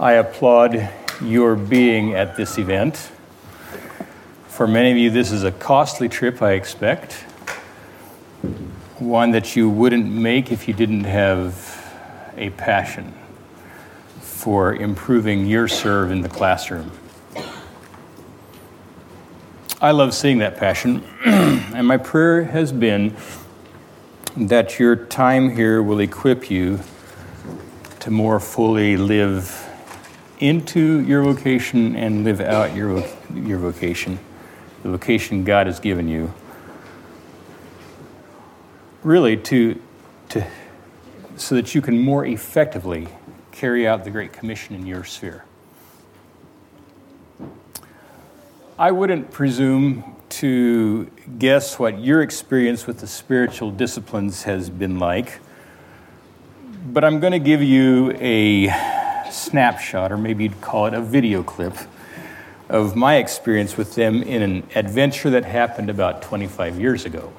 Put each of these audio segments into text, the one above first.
I applaud your being at this event. For many of you, this is a costly trip, I expect. One that you wouldn't make if you didn't have a passion for improving your serve in the classroom. I love seeing that passion, and my prayer has been that your time here will equip you to more fully live into your vocation and live out your, your vocation, the vocation God has given you. Really, to, to, so that you can more effectively carry out the Great Commission in your sphere. I wouldn't presume to guess what your experience with the spiritual disciplines has been like, but I'm going to give you a snapshot, or maybe you'd call it a video clip, of my experience with them in an adventure that happened about 25 years ago.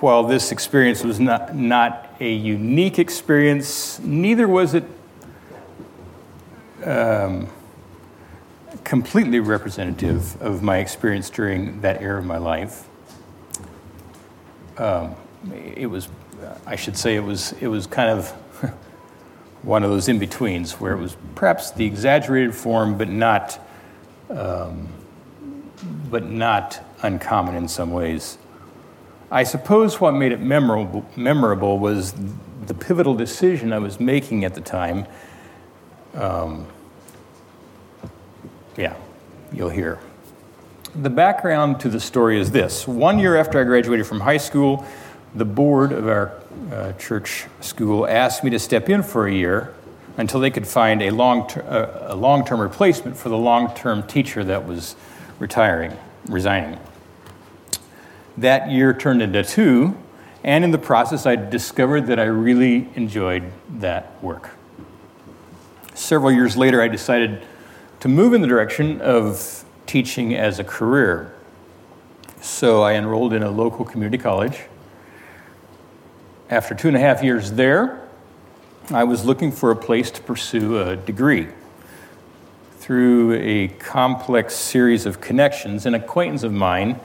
While this experience was not, not a unique experience, neither was it. Um, completely representative of my experience during that era of my life. Um, it was, I should say, it was, it was kind of one of those in betweens where it was perhaps the exaggerated form, but not, um, but not uncommon in some ways. I suppose what made it memorable, memorable was the pivotal decision I was making at the time. Um, yeah, you'll hear. The background to the story is this one year after I graduated from high school, the board of our uh, church school asked me to step in for a year until they could find a long uh, a long-term replacement for the long-term teacher that was retiring, resigning. That year turned into two, and in the process, I discovered that I really enjoyed that work. Several years later, I decided to move in the direction of teaching as a career. So I enrolled in a local community college. After two and a half years there, I was looking for a place to pursue a degree. Through a complex series of connections, an acquaintance of mine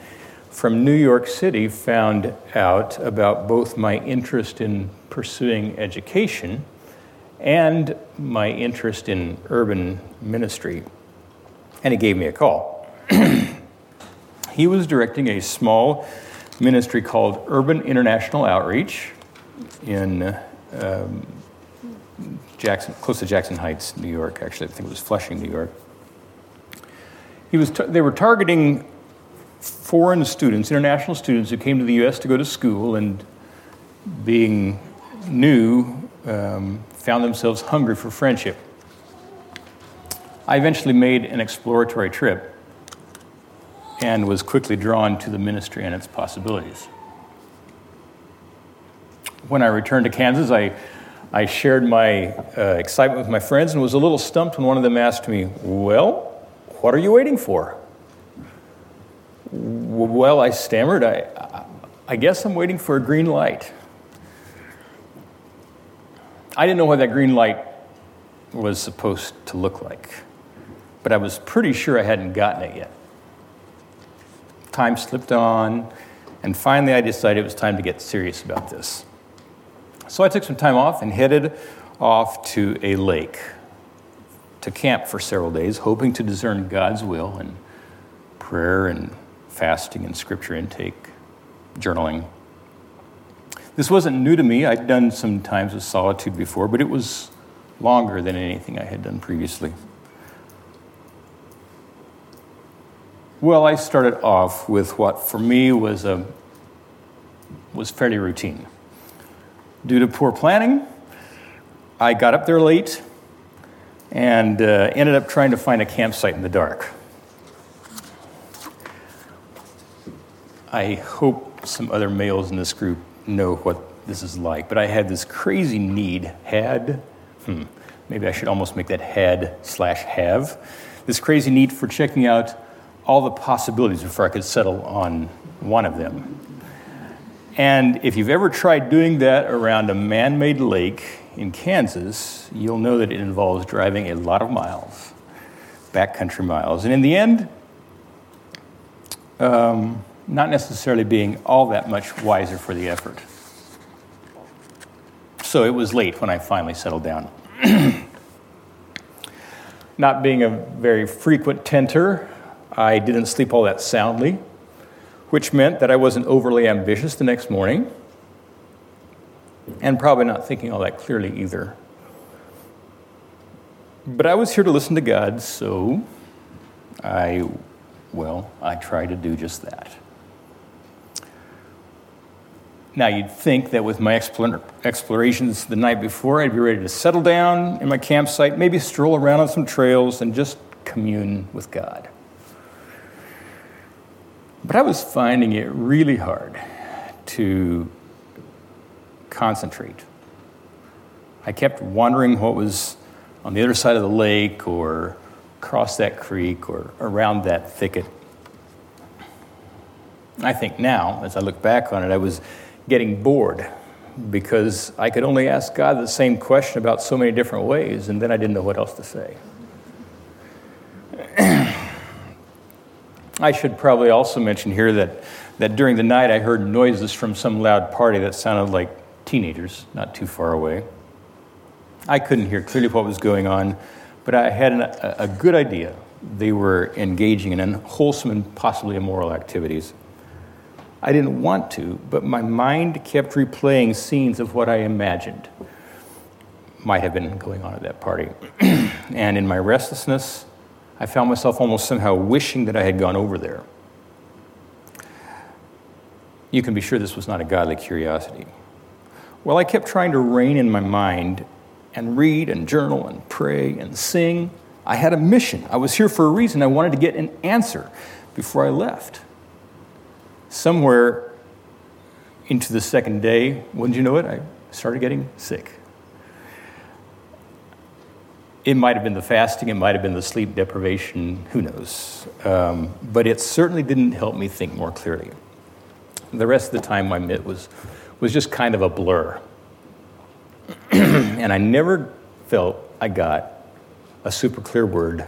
from New York City found out about both my interest in pursuing education and my interest in urban ministry. And he gave me a call. he was directing a small ministry called Urban International Outreach in um, Jackson, close to Jackson Heights, New York. Actually, I think it was Flushing, New York. He was they were targeting foreign students, international students who came to the U.S. to go to school and being new um, found themselves hungry for friendship. I eventually made an exploratory trip and was quickly drawn to the ministry and its possibilities. When I returned to Kansas, I, I shared my uh, excitement with my friends and was a little stumped when one of them asked me, Well, what are you waiting for? Well, I stammered, I, I guess I'm waiting for a green light. I didn't know what that green light was supposed to look like, but I was pretty sure I hadn't gotten it yet. Time slipped on, and finally I decided it was time to get serious about this. So I took some time off and headed off to a lake to camp for several days, hoping to discern God's will and prayer and fasting and scripture intake, journaling. This wasn't new to me. I'd done some times of solitude before, but it was longer than anything I had done previously. Well, I started off with what for me was a was fairly routine. Due to poor planning, I got up there late and uh, ended up trying to find a campsite in the dark. I hope some other males in this group know what this is like, but I had this crazy need, had, hmm, maybe I should almost make that had slash have, this crazy need for checking out all the possibilities before I could settle on one of them. And if you've ever tried doing that around a man made lake, in Kansas, you'll know that it involves driving a lot of miles, backcountry miles. And in the end, um, not necessarily being all that much wiser for the effort. So it was late when I finally settled down. not being a very frequent tenter, I didn't sleep all that soundly, which meant that I wasn't overly ambitious the next morning, and probably not thinking all that clearly either. But I was here to listen to God, so I, well, I tried to do just that. Now, you'd think that with my explorations the night before, I'd be ready to settle down in my campsite, maybe stroll around on some trails, and just commune with God. But I was finding it really hard to concentrate. I kept wondering what was on the other side of the lake or across that creek or around that thicket. I think now, as I look back on it, I was getting bored because I could only ask God the same question about so many different ways, and then I didn't know what else to say. I should probably also mention here that, that during the night I heard noises from some loud party that sounded like teenagers not too far away. I couldn't hear clearly what was going on, but I had an, a, a good idea. They were engaging in unwholesome and possibly immoral activities. I didn't want to, but my mind kept replaying scenes of what I imagined might have been going on at that party. and in my restlessness, I found myself almost somehow wishing that I had gone over there. You can be sure this was not a godly curiosity. Well, I kept trying to rein in my mind and read and journal and pray and sing. I had a mission. I was here for a reason. I wanted to get an answer before I left. Somewhere into the second day, wouldn't you know it, I started getting sick. It might have been the fasting, it might have been the sleep deprivation, who knows. Um, but it certainly didn't help me think more clearly. The rest of the time, my mit was, was just kind of a blur. and I never felt I got a super clear word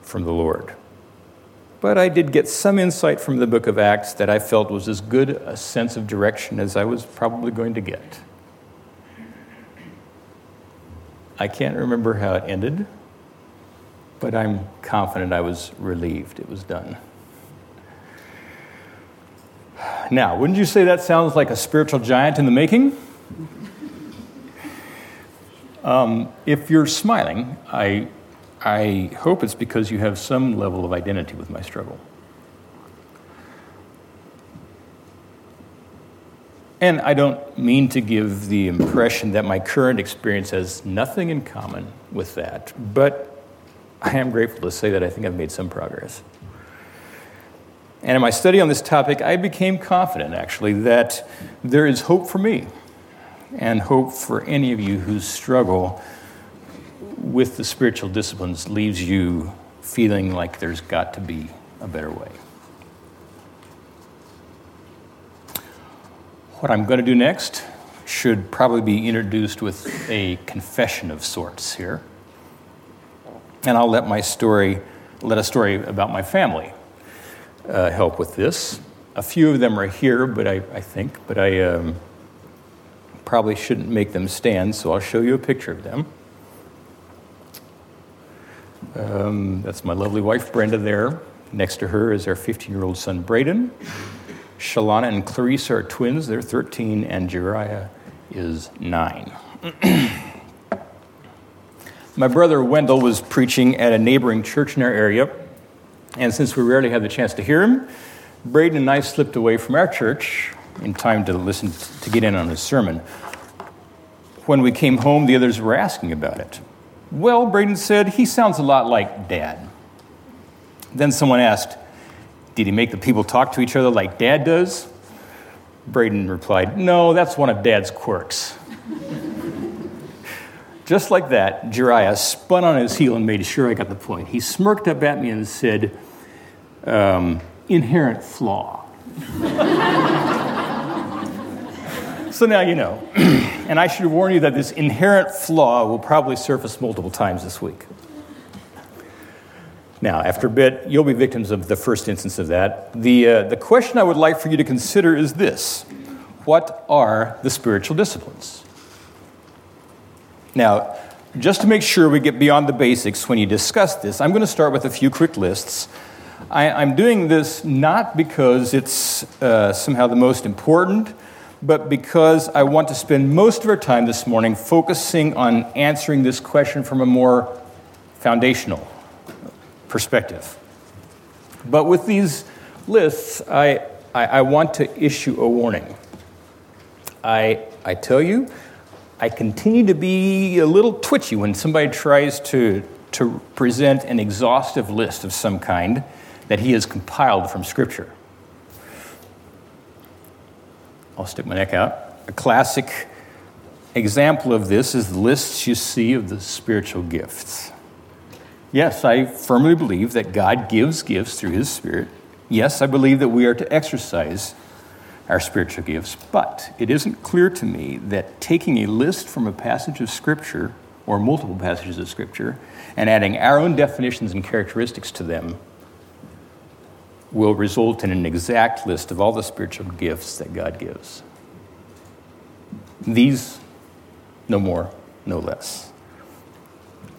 from the Lord. But I did get some insight from the book of Acts that I felt was as good a sense of direction as I was probably going to get. I can't remember how it ended, but I'm confident I was relieved it was done. Now, wouldn't you say that sounds like a spiritual giant in the making? Um, if you're smiling, I, I hope it's because you have some level of identity with my struggle. And I don't mean to give the impression that my current experience has nothing in common with that, but I am grateful to say that I think I've made some progress. And in my study on this topic, I became confident, actually, that there is hope for me and hope for any of you whose struggle with the spiritual disciplines leaves you feeling like there's got to be a better way. What I'm going to do next should probably be introduced with a confession of sorts here. And I'll let my story, let a story about my family uh, help with this. A few of them are here, but I, I think, but I um, probably shouldn't make them stand, so I'll show you a picture of them. Um, that's my lovely wife, Brenda, there. Next to her is our 15 year old son, Braden. Shalana and Clarice are twins. They're 13, and Jeriah is 9. My brother Wendell was preaching at a neighboring church in our area, and since we rarely had the chance to hear him, Braden and I slipped away from our church in time to listen to get in on his sermon. When we came home, the others were asking about it. Well, Braden said, he sounds a lot like Dad. Then someone asked, did he make the people talk to each other like dad does? Braden replied, No, that's one of dad's quirks. Just like that, Jeriah spun on his heel and made sure I got the point. He smirked up at me and said, um, Inherent flaw. So now you know. and I should warn you that this inherent flaw will probably surface multiple times this week. Now, after a bit, you'll be victims of the first instance of that. The, uh, the question I would like for you to consider is this What are the spiritual disciplines? Now, just to make sure we get beyond the basics when you discuss this, I'm going to start with a few quick lists. I, am doing this not because it's uh, somehow the most important, but because I want to spend most of our time this morning focusing on answering this question from a more foundational perspective. But with these lists, I, I, I want to issue a warning. I, I tell you, I continue to be a little twitchy when somebody tries to, to present an exhaustive list of some kind that he has compiled from Scripture. I'll stick my neck out. A classic example of this is the lists you see of the spiritual gifts. Yes, I firmly believe that God gives gifts through His Spirit. Yes, I believe that we are to exercise our spiritual gifts. But it isn't clear to me that taking a list from a passage of Scripture or multiple passages of Scripture and adding our own definitions and characteristics to them will result in an exact list of all the spiritual gifts that God gives. These, no more, no less.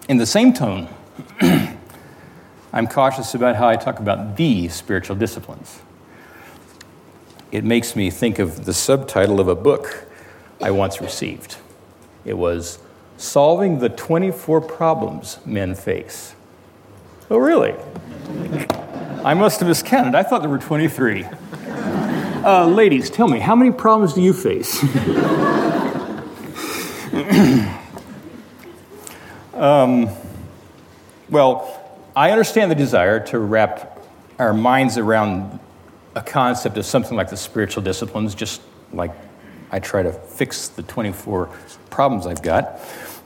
In the same tone, I'm cautious about how I talk about the spiritual disciplines it makes me think of the subtitle of a book I once received. It was Solving the 24 Problems Men Face. Oh, really? I must have miscounted. I thought there were 23. Uh, ladies, tell me, how many problems do you face? um, well, I understand the desire to wrap our minds around a concept of something like the spiritual disciplines, just like I try to fix the 24 problems I've got.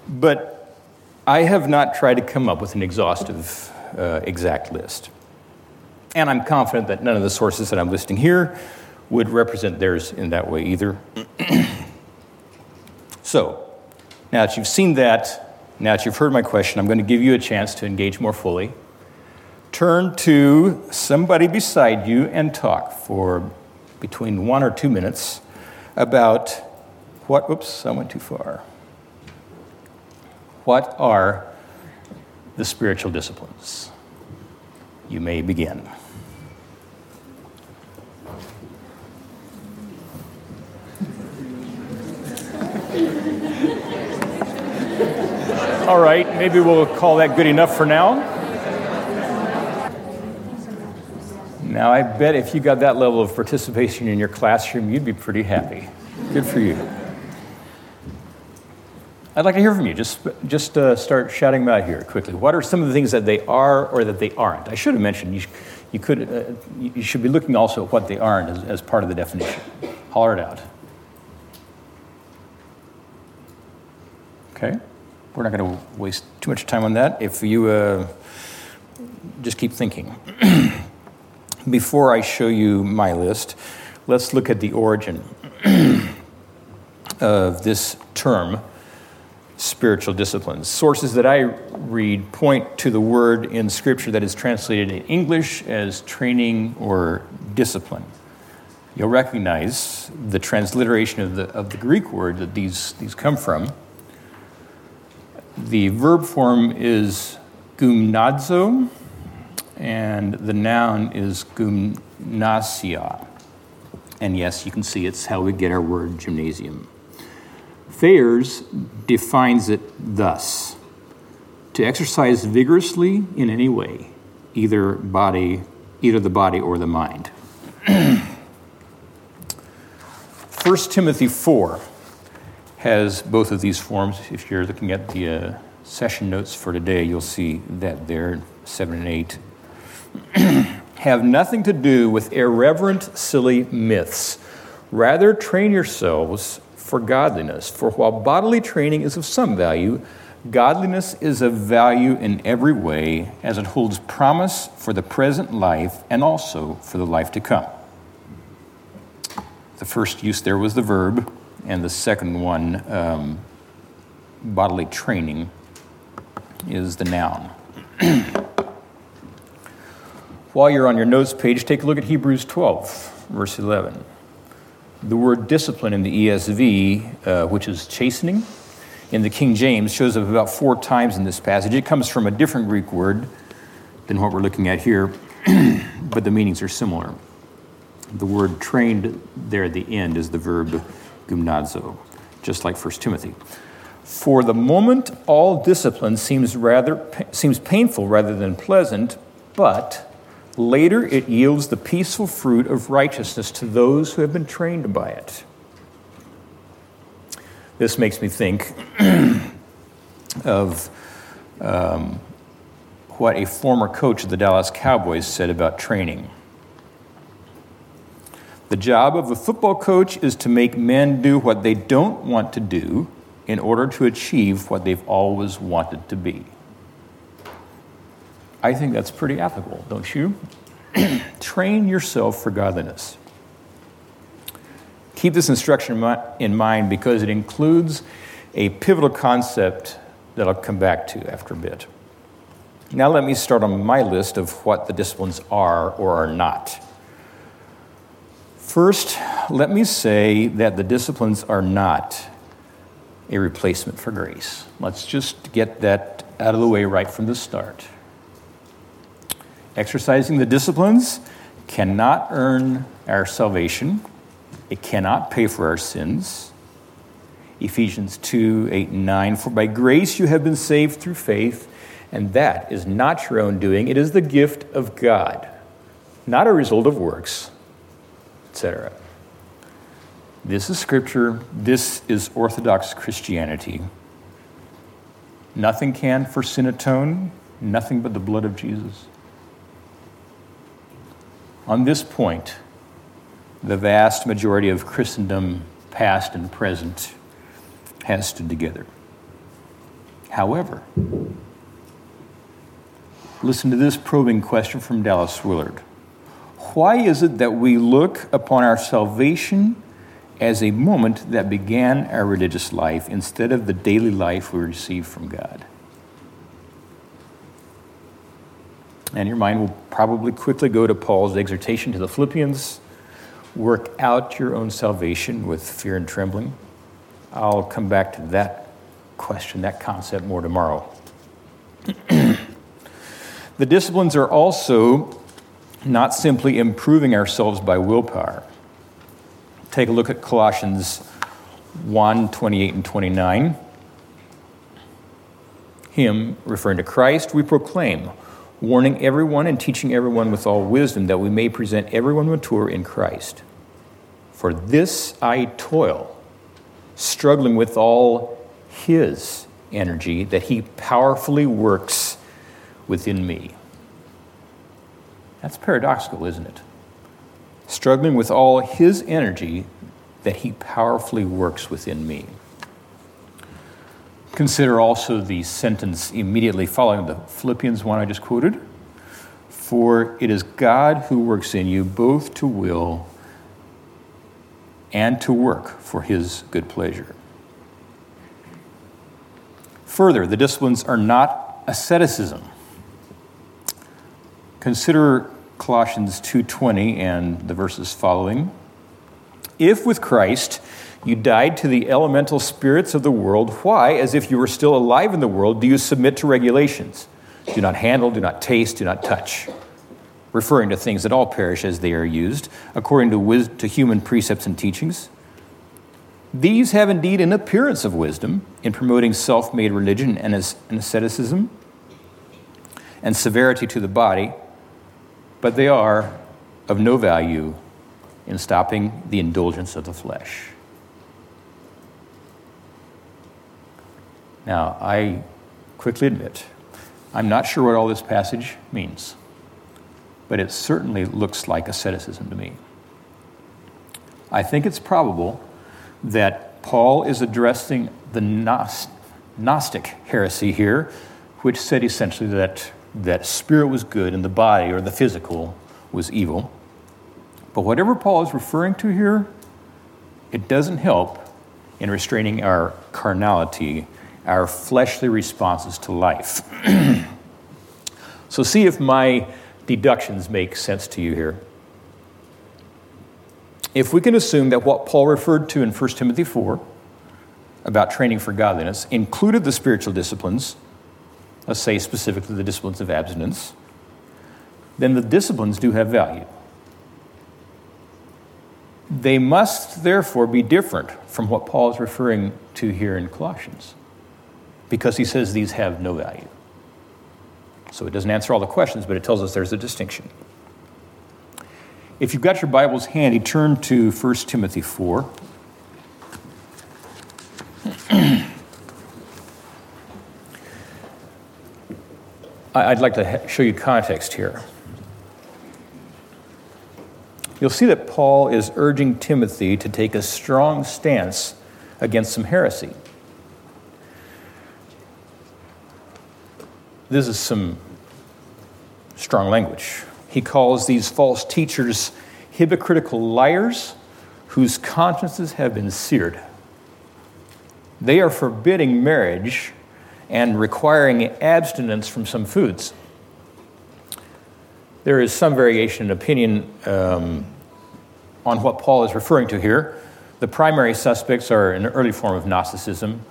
But I have not tried to come up with an exhaustive, uh, exact list. And I'm confident that none of the sources that I'm listing here would represent theirs in that way either. so, now that you've seen that, now that you've heard my question, I'm going to give you a chance to engage more fully turn to somebody beside you and talk for between one or two minutes about what, oops, I went too far. What are the spiritual disciplines? You may begin. All right, maybe we'll call that good enough for now. Now, I bet if you got that level of participation in your classroom, you'd be pretty happy. Good for you. I'd like to hear from you. Just, just uh, start shouting them out here quickly. What are some of the things that they are or that they aren't? I should have mentioned you, you could, uh, you should be looking also at what they aren't as, as part of the definition. Holler it out. Okay, we're not going to waste too much time on that. If you uh, just keep thinking. Before I show you my list, let's look at the origin of this term, spiritual disciplines. Sources that I read point to the word in Scripture that is translated in English as training or discipline. You'll recognize the transliteration of the, of the Greek word that these, these come from. The verb form is gymnazo, and the noun is gymnasia. And yes, you can see it's how we get our word gymnasium. Thayer's defines it thus to exercise vigorously in any way, either body, either the body or the mind. 1 Timothy 4 has both of these forms. If you're looking at the uh, session notes for today, you'll see that there, 7 and 8 have nothing to do with irreverent, silly myths. Rather, train yourselves for godliness. For while bodily training is of some value, godliness is of value in every way, as it holds promise for the present life and also for the life to come. The first use there was the verb and the second one, um, bodily training, is the noun. While you're on your notes page, take a look at Hebrews 12, verse 11. The word discipline in the ESV, uh, which is chastening, in the King James shows up about four times in this passage. It comes from a different Greek word than what we're looking at here, but the meanings are similar. The word trained there at the end is the verb gymnazo, just like 1 Timothy. For the moment, all discipline seems, rather, seems painful rather than pleasant, but later it yields the peaceful fruit of righteousness to those who have been trained by it. This makes me think of um, what a former coach of the Dallas Cowboys said about training. The job of a football coach is to make men do what they don't want to do in order to achieve what they've always wanted to be. I think that's pretty ethical, don't you? Train yourself for godliness. Keep this instruction in mind because it includes a pivotal concept that I'll come back to after a bit. Now, let me start on my list of what the disciplines are or are not. First, let me say that the disciplines are not a replacement for grace. Let's just get that out of the way right from the start. Exercising the disciplines cannot earn our salvation, it cannot pay for our sins. Ephesians 2 8 and 9. For by grace you have been saved through faith, and that is not your own doing, it is the gift of God, not a result of works etc. This is scripture. This is Orthodox Christianity. Nothing can for sin atone, nothing but the blood of Jesus. On this point, the vast majority of Christendom, past and present, has stood together. However, listen to this probing question from Dallas Willard why is it that we look upon our salvation as a moment that began our religious life instead of the daily life we receive from God? And your mind will probably quickly go to Paul's exhortation to the Philippians work out your own salvation with fear and trembling. I'll come back to that question, that concept more tomorrow. the disciplines are also not simply improving ourselves by willpower. Take a look at Colossians 1 28 and 29. Him, referring to Christ, we proclaim, warning everyone and teaching everyone with all wisdom, that we may present everyone mature in Christ. For this I toil, struggling with all His energy that He powerfully works within me. That's paradoxical, isn't it? Struggling with all his energy that he powerfully works within me. Consider also the sentence immediately following the Philippians one I just quoted. For it is God who works in you both to will and to work for his good pleasure. Further, the disciplines are not asceticism. Consider Colossians 2:20 and the verses following. If with Christ you died to the elemental spirits of the world, why, as if you were still alive in the world, do you submit to regulations? Do not handle, do not taste, do not touch. Referring to things that all perish as they are used, according to, wis- to human precepts and teachings. These have indeed an appearance of wisdom in promoting self made religion and asceticism and severity to the body but they are of no value in stopping the indulgence of the flesh. Now, I quickly admit, I'm not sure what all this passage means, but it certainly looks like asceticism to me. I think it's probable that Paul is addressing the Gnostic heresy here, which said essentially that that spirit was good and the body or the physical was evil. But whatever Paul is referring to here, it doesn't help in restraining our carnality, our fleshly responses to life. so, see if my deductions make sense to you here. If we can assume that what Paul referred to in 1 Timothy 4 about training for godliness included the spiritual disciplines, let's say specifically the disciplines of abstinence, then the disciplines do have value. They must therefore be different from what Paul is referring to here in Colossians, because he says these have no value. So it doesn't answer all the questions, but it tells us there's a distinction. If you've got your Bibles handy, turn to 1 Timothy 4. I'd like to show you context here. You'll see that Paul is urging Timothy to take a strong stance against some heresy. This is some strong language. He calls these false teachers hypocritical liars whose consciences have been seared. They are forbidding marriage and requiring abstinence from some foods. There is some variation in opinion um, on what Paul is referring to here. The primary suspects are an early form of Gnosticism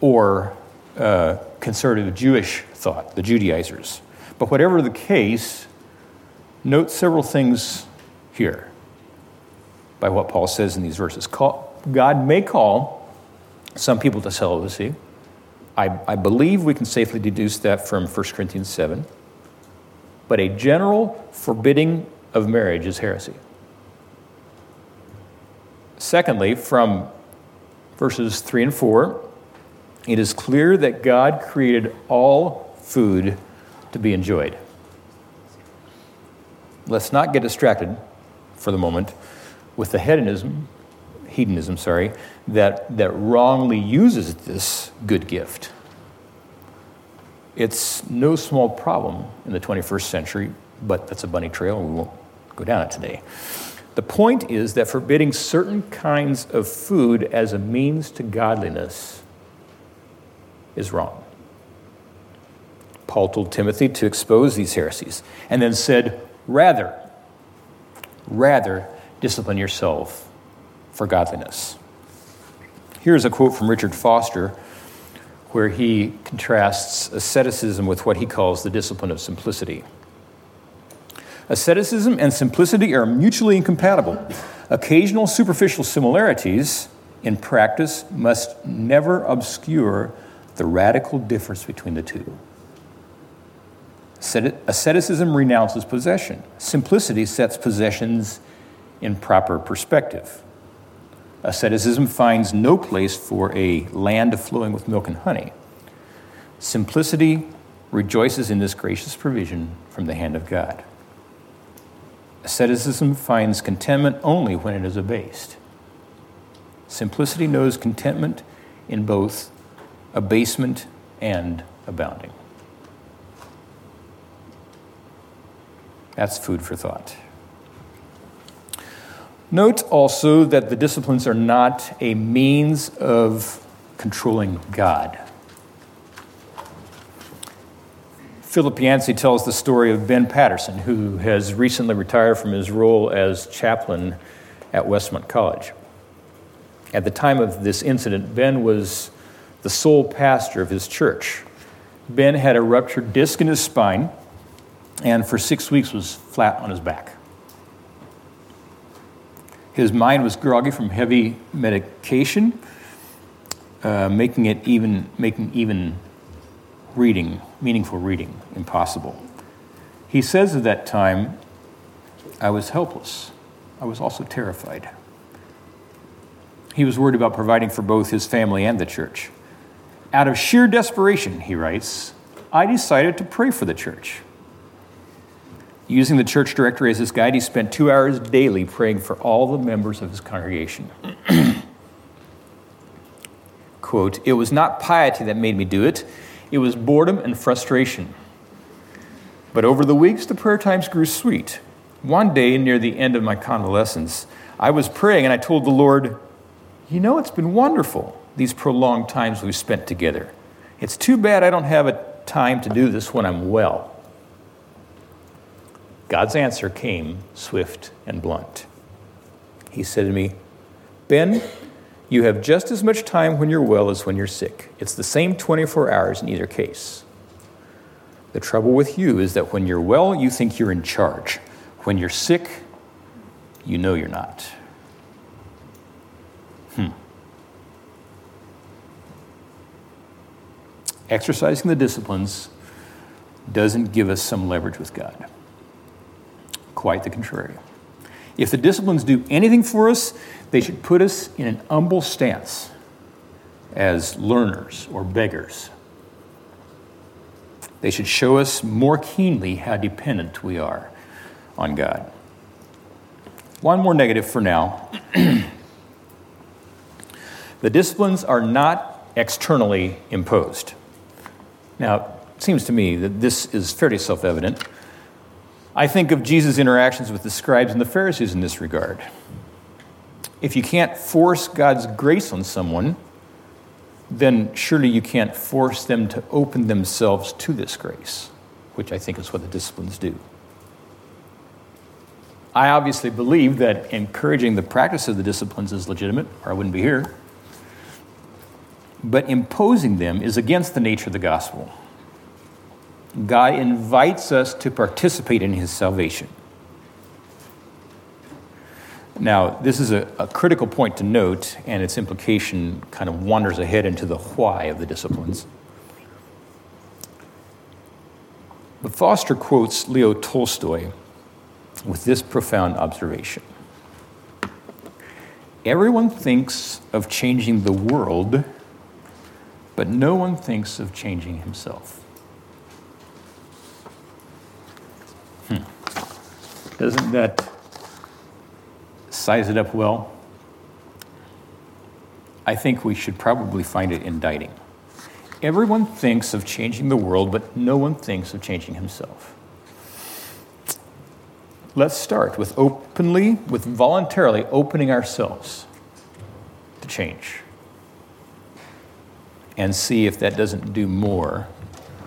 or uh, conservative Jewish thought, the Judaizers. But whatever the case, note several things here by what Paul says in these verses. God may call some people to celibacy. I, I believe we can safely deduce that from 1 Corinthians 7. But a general forbidding of marriage is heresy. Secondly, from verses 3 and 4, it is clear that God created all food to be enjoyed. Let's not get distracted for the moment with the hedonism, hedonism, sorry, that, that wrongly uses this good gift. It's no small problem in the 21st century, but that's a bunny trail, and we won't go down it today. The point is that forbidding certain kinds of food as a means to godliness is wrong. Paul told Timothy to expose these heresies and then said, rather, rather discipline yourself for godliness. Here's a quote from Richard Foster where he contrasts asceticism with what he calls the discipline of simplicity. Asceticism and simplicity are mutually incompatible. Occasional superficial similarities in practice must never obscure the radical difference between the two. Asceticism renounces possession, simplicity sets possessions in proper perspective. Asceticism finds no place for a land flowing with milk and honey. Simplicity rejoices in this gracious provision from the hand of God. Asceticism finds contentment only when it is abased. Simplicity knows contentment in both abasement and abounding. That's food for thought. Note also that the disciplines are not a means of controlling God. Philip Yancey tells the story of Ben Patterson, who has recently retired from his role as chaplain at Westmont College. At the time of this incident, Ben was the sole pastor of his church. Ben had a ruptured disc in his spine and for six weeks was flat on his back. His mind was groggy from heavy medication, uh, making it even making even reading, meaningful reading, impossible. He says at that time, I was helpless. I was also terrified. He was worried about providing for both his family and the church. Out of sheer desperation, he writes, I decided to pray for the church. Using the church directory as his guide, he spent two hours daily praying for all the members of his congregation. Quote, It was not piety that made me do it, it was boredom and frustration. But over the weeks, the prayer times grew sweet. One day, near the end of my convalescence, I was praying and I told the Lord, You know, it's been wonderful, these prolonged times we've spent together. It's too bad I don't have a time to do this when I'm well. God's answer came swift and blunt. He said to me, Ben, you have just as much time when you're well as when you're sick. It's the same 24 hours in either case. The trouble with you is that when you're well, you think you're in charge. When you're sick, you know you're not. Hmm. Exercising the disciplines doesn't give us some leverage with God. Quite the contrary. If the disciplines do anything for us, they should put us in an humble stance as learners or beggars. They should show us more keenly how dependent we are on God. One more negative for now. the disciplines are not externally imposed. Now, it seems to me that this is fairly self evident. I think of Jesus' interactions with the scribes and the Pharisees in this regard. If you can't force God's grace on someone, then surely you can't force them to open themselves to this grace, which I think is what the disciplines do. I obviously believe that encouraging the practice of the disciplines is legitimate, or I wouldn't be here. But imposing them is against the nature of the gospel. God invites us to participate in his salvation. Now, this is a, a, critical point to note, and its implication kind of wanders ahead into the why of the disciplines. But Foster quotes Leo Tolstoy with this profound observation Everyone thinks of changing the world, but no one thinks of changing himself. Doesn't that size it up well? I think we should probably find it indicting. Everyone thinks of changing the world, but no one thinks of changing himself. Let's start with openly, with voluntarily opening ourselves to change and see if that doesn't do more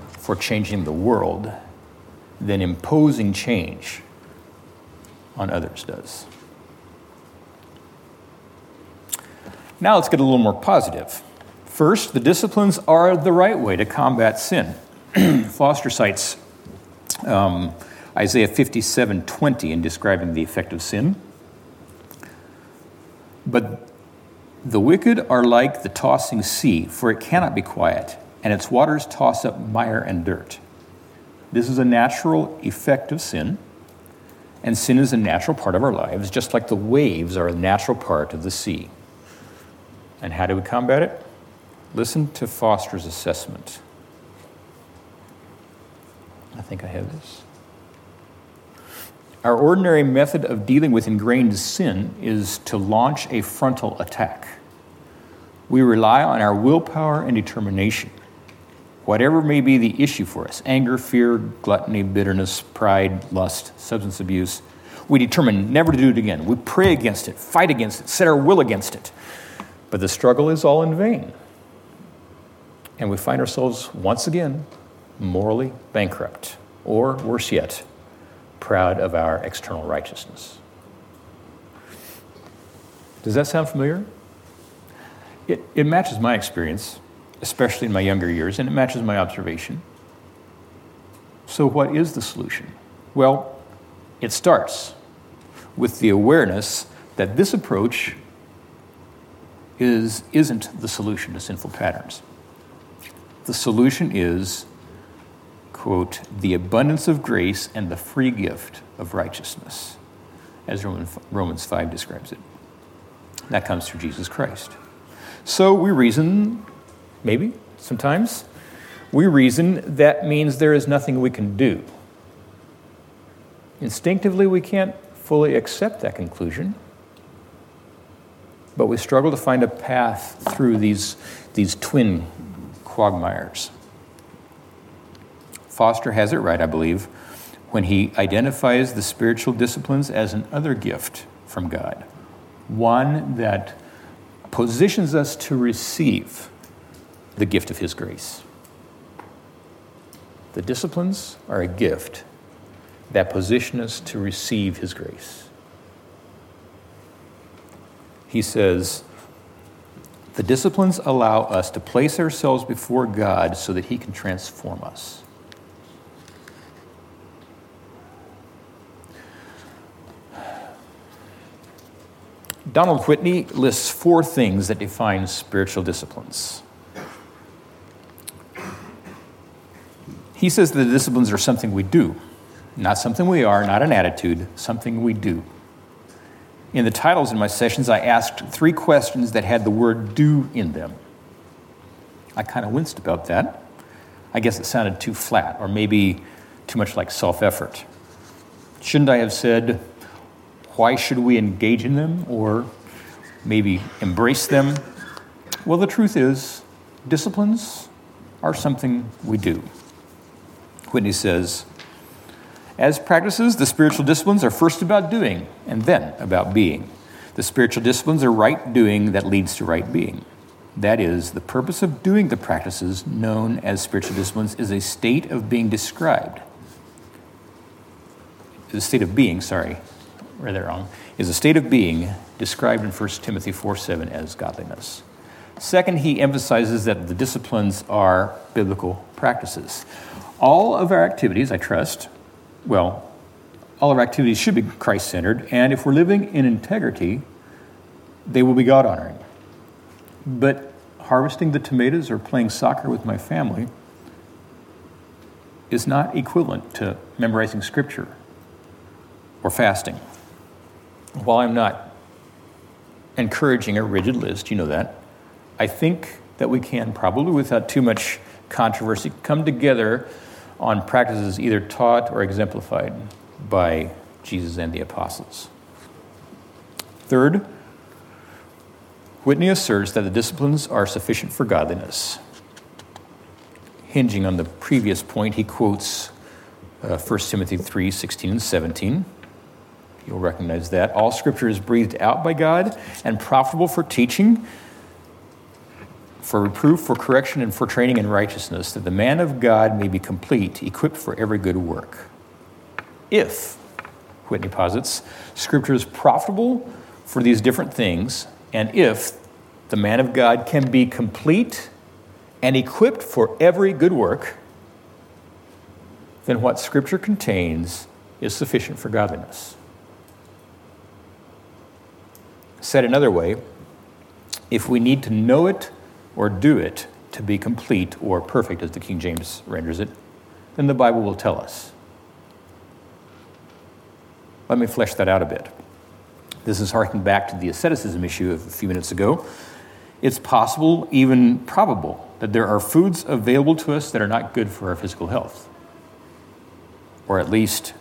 for changing the world than imposing change on others does. Now let's get a little more positive. First, the disciplines are the right way to combat sin. Foster cites um, Isaiah 57 20 in describing the effect of sin. But the wicked are like the tossing sea, for it cannot be quiet, and its waters toss up mire and dirt. This is a natural effect of sin. And sin is a natural part of our lives, just like the waves are a natural part of the sea. And how do we combat it? Listen to Foster's assessment. I think I have this. Our ordinary method of dealing with ingrained sin is to launch a frontal attack. We rely on our willpower and determination. Whatever may be the issue for us anger, fear, gluttony, bitterness, pride, lust, substance abuse we determine never to do it again. We pray against it, fight against it, set our will against it. But the struggle is all in vain. And we find ourselves once again morally bankrupt, or worse yet, proud of our external righteousness. Does that sound familiar? It, it matches my experience especially in my younger years, and it matches my observation. So, what is the solution? Well, it starts with the awareness that this approach is, isn't the solution to sinful patterns. The solution is, quote, the abundance of grace and the free gift of righteousness, as Romans 5 describes it. That comes through Jesus Christ. So we reason maybe, sometimes, we reason that means there is nothing we can do. Instinctively, we can't fully accept that conclusion, but we struggle to find a path through these, these twin quagmires. Foster has it right, I believe, when he identifies the spiritual disciplines as an other gift from God, one that positions us to receive the gift of His grace. The disciplines are a gift that position us to receive His grace. He says, the disciplines allow us to place ourselves before God so that He can transform us. Donald Whitney lists four things that define spiritual disciplines. He says the disciplines are something we do, not something we are, not an attitude, something we do. In the titles in my sessions, I asked three questions that had the word do in them. I kind of winced about that. I guess it sounded too flat, or maybe too much like self effort. Shouldn't I have said, why should we engage in them, or maybe embrace them? Well, the truth is, disciplines are something we do. Whitney says, as practices, the spiritual disciplines are first about doing and then about being. The spiritual disciplines are right doing that leads to right being. That is, the purpose of doing the practices known as spiritual disciplines is a state of being described. The state of being, sorry, read that wrong, is a state of being described in 1 Timothy 4 7 as godliness. Second, he emphasizes that the disciplines are biblical practices. All of our activities, I trust, well, all of our activities should be Christ centered, and if we're living in integrity, they will be God honoring. But harvesting the tomatoes or playing soccer with my family is not equivalent to memorizing scripture or fasting. While I'm not encouraging a rigid list, you know that, I think that we can, probably without too much controversy, come together on practices either taught or exemplified by Jesus and the apostles. Third, Whitney asserts that the disciplines are sufficient for godliness. Hinging on the previous point, he quotes uh, 1 Timothy 3 16 and 17. You'll recognize that. All scripture is breathed out by God and profitable for teaching, for reproof, for correction, and for training in righteousness, that the man of God may be complete, equipped for every good work. If, Whitney posits, Scripture is profitable for these different things, and if the man of God can be complete and equipped for every good work, then what Scripture contains is sufficient for godliness. Said another way, if we need to know it or do it to be complete or perfect, as the King James renders it, then the Bible will tell us. Let me flesh that out a bit. This is harking back to the asceticism issue of a few minutes ago. It's possible, even probable, that there are foods available to us that are not good for our physical health, or at least,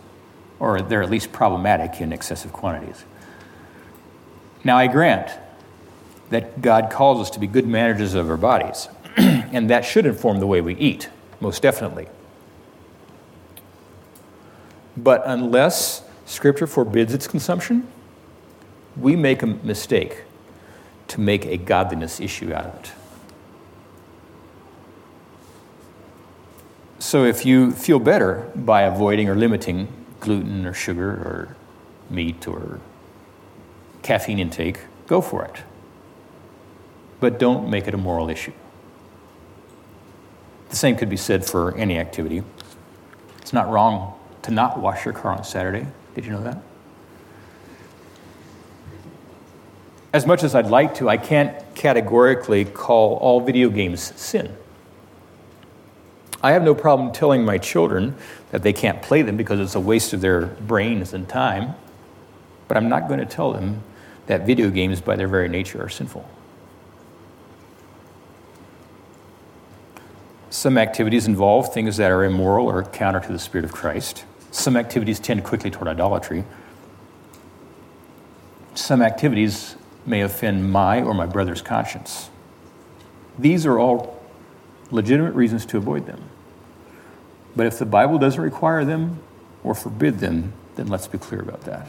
or they're at least problematic in excessive quantities. Now, I grant that God calls us to be good managers of our bodies, and that should inform the way we eat, most definitely. But unless Scripture forbids its consumption, we make a mistake to make a godliness issue out of it. So if you feel better by avoiding or limiting gluten or sugar or meat or caffeine intake, go for it but don't make it a moral issue. The same could be said for any activity. It's not wrong to not wash your car on Saturday. Did you know that? As much as I'd like to, I can't categorically call all video games sin. I have no problem telling my children that they can't play them because it's a waste of their brains and time, but I'm not going to tell them that video games, by their very nature, are sinful. Some activities involve things that are immoral or counter to the Spirit of Christ. Some activities tend quickly toward idolatry. Some activities may offend my or my brother's conscience. These are all legitimate reasons to avoid them. But if the Bible doesn't require them or forbid them, then let's be clear about that.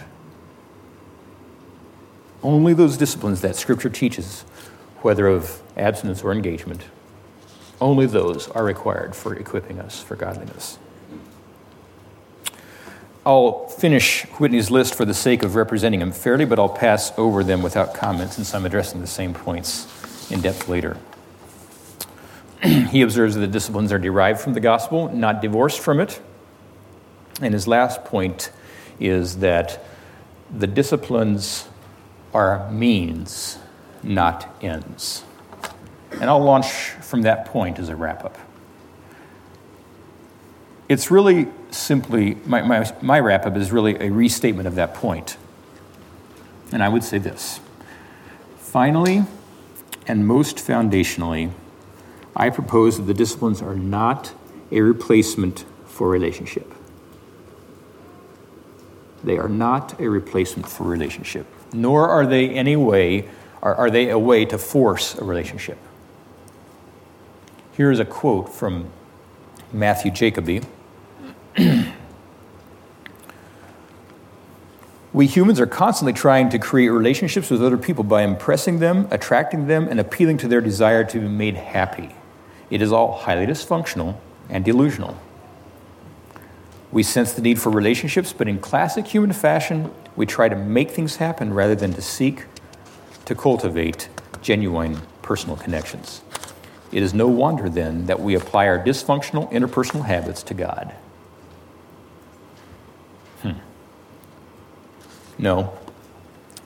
Only those disciplines that Scripture teaches whether of abstinence or engagement, only those are required for equipping us for godliness. I'll finish Whitney's list for the sake of representing him fairly, but I'll pass over them without comment since I'm addressing the same points in depth later. he observes that the disciplines are derived from the gospel, not divorced from it. And his last point is that the disciplines are means, not ends. And I'll launch from that point as a wrap up. It's really simply, my, my, my wrap up is really a restatement of that point. And I would say this finally, and most foundationally, I propose that the disciplines are not a replacement for relationship. They are not a replacement for relationship, nor are they any way, are, are they a way to force a relationship. Here's a quote from Matthew Jacoby. we humans are constantly trying to create relationships with other people by impressing them, attracting them, and appealing to their desire to be made happy. It is all highly dysfunctional and delusional. We sense the need for relationships, but in classic human fashion, we try to make things happen rather than to seek to cultivate genuine personal connections. It is no wonder then that we apply our dysfunctional interpersonal habits to God. Hmm. No.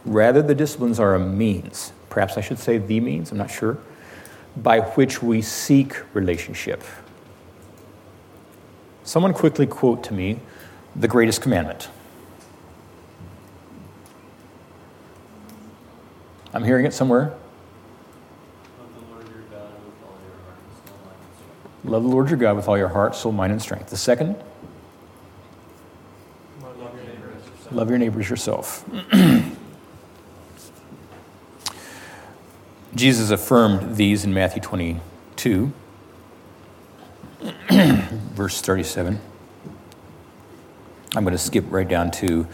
Rather, the disciplines are a means. Perhaps I should say the means, I'm not sure by which we seek relationship. Someone quickly quote to me the greatest commandment. I'm hearing it somewhere. Love the Lord your God with all your heart, soul, mind, and strength. The second, love your neighbors yourself. Jesus affirmed these in Matthew 22, verse 37. I'm going to skip right down to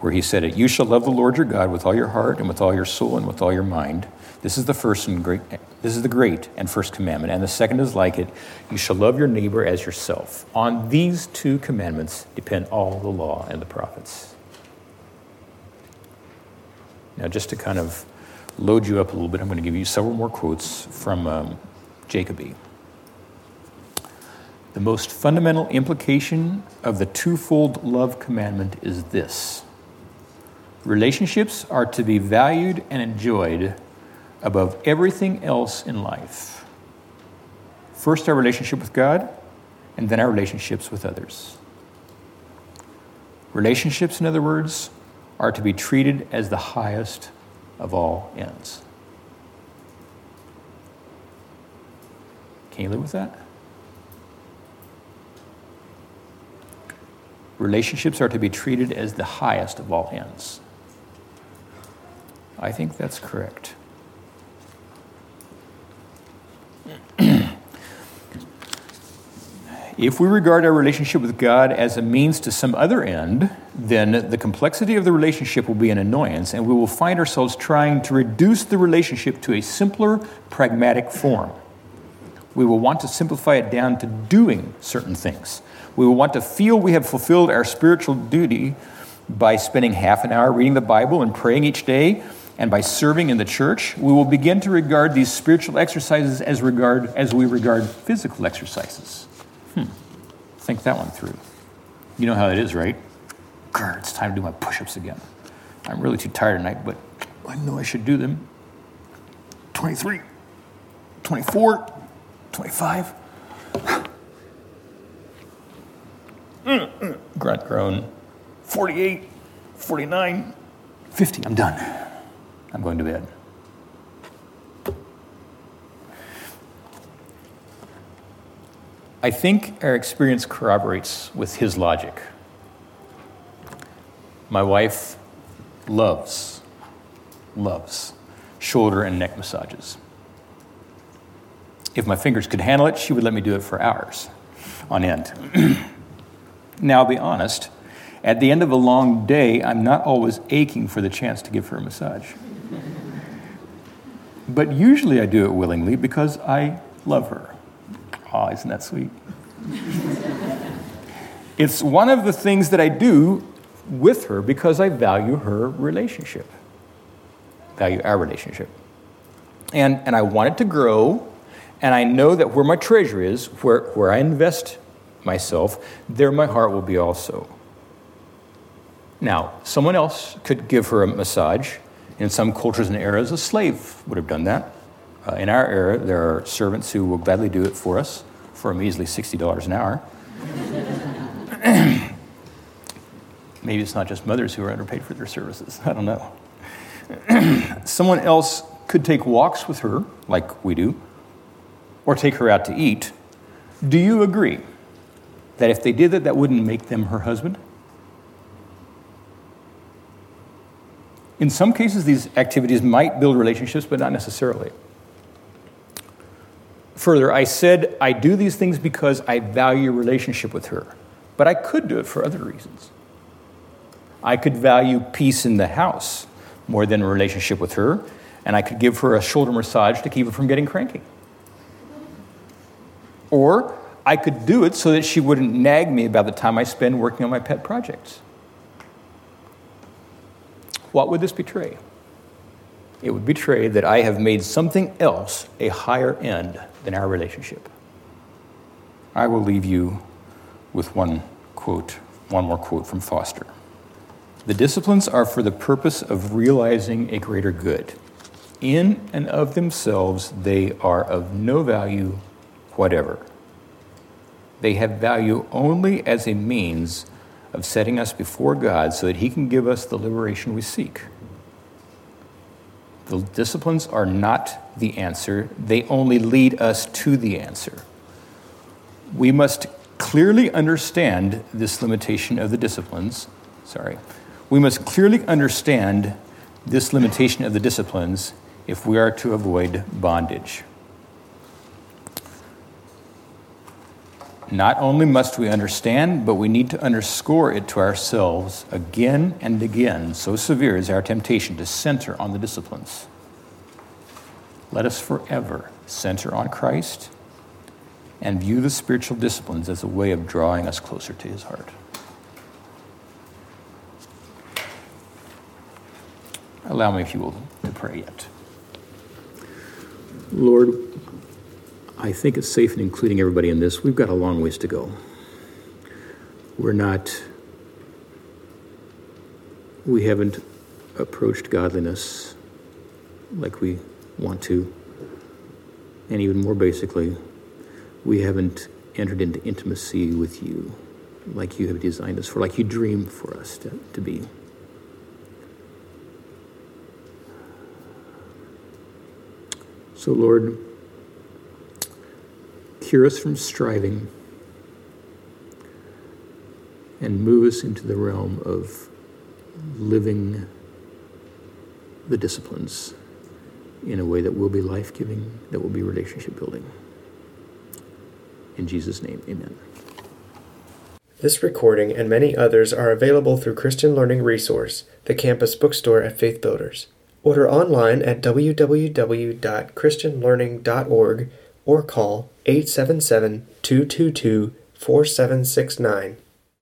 where he said it You shall love the Lord your God with all your heart and with all your soul and with all your mind. This is the first and great this is the great and first commandment. And the second is like it you shall love your neighbor as yourself. On these two commandments depend all the law and the prophets. Now, just to kind of load you up a little bit, I'm going to give you several more quotes from um, Jacoby. The most fundamental implication of the twofold love commandment is this relationships are to be valued and enjoyed above everything else in life. First, our relationship with God, and then our relationships with others. Relationships, in other words, are to be treated as the highest of all ends. Can you live with that? Relationships are to be treated as the highest of all ends. I think that's correct. If we regard our relationship with God as a means to some other end, then the complexity of the relationship will be an annoyance, and we will find ourselves trying to reduce the relationship to a simpler, pragmatic form. We will want to simplify it down to doing certain things. We will want to feel we have fulfilled our spiritual duty by spending half an hour reading the Bible and praying each day and by serving in the church. We will begin to regard these spiritual exercises as, regard, as we regard physical exercises. Hmm. Think that one through. You know how it is, right? Grr, it's time to do my push ups again. I'm really too tired tonight, but I know I should do them. 23, 24, 25. Grunt groan. 48, 49, 50. I'm done. I'm going to bed. I think our experience corroborates with his logic. My wife loves, loves shoulder and neck massages. If my fingers could handle it, she would let me do it for hours on end. now, I'll be honest, at the end of a long day, I'm not always aching for the chance to give her a massage. But usually I do it willingly because I love her. Aw, oh, isn't that sweet? it's one of the things that I do with her because I value her relationship, value our relationship. And, and I want it to grow, and I know that where my treasure is, where, where I invest myself, there my heart will be also. Now, someone else could give her a massage. In some cultures and eras, a slave would have done that. Uh, in our era, there are servants who will gladly do it for us for a measly $60 an hour. Maybe it's not just mothers who are underpaid for their services. I don't know. Someone else could take walks with her, like we do, or take her out to eat. Do you agree that if they did that, that wouldn't make them her husband? In some cases, these activities might build relationships, but not necessarily. Further, I said I do these things because I value relationship with her, but I could do it for other reasons. I could value peace in the house more than a relationship with her, and I could give her a shoulder massage to keep her from getting cranky. Or I could do it so that she wouldn't nag me about the time I spend working on my pet projects. What would this betray? It would betray that I have made something else a higher end than our relationship. I will leave you with one quote, one more quote from Foster. The disciplines are for the purpose of realizing a greater good. In and of themselves, they are of no value whatever. They have value only as a means of setting us before God so that He can give us the liberation we seek. The disciplines are not the answer, they only lead us to the answer. We must clearly understand this limitation of the disciplines. Sorry. We must clearly understand this limitation of the disciplines if we are to avoid bondage. Not only must we understand, but we need to underscore it to ourselves again and again. So severe is our temptation to center on the disciplines. Let us forever center on Christ and view the spiritual disciplines as a way of drawing us closer to his heart. Allow me, if you will, to pray yet. Lord, I think it's safe in including everybody in this. We've got a long ways to go. We're not, we haven't approached godliness like we want to. And even more basically, we haven't entered into intimacy with you like you have designed us for, like you dreamed for us to, to be. So, Lord, cure us from striving, and move us into the realm of living the disciplines in a way that will be life giving, that will be relationship building. In Jesus' name, amen. This recording and many others are available through Christian Learning Resource, the campus bookstore at Faith Builders. Order online at www.christianlearning.org or call 877 222 4769.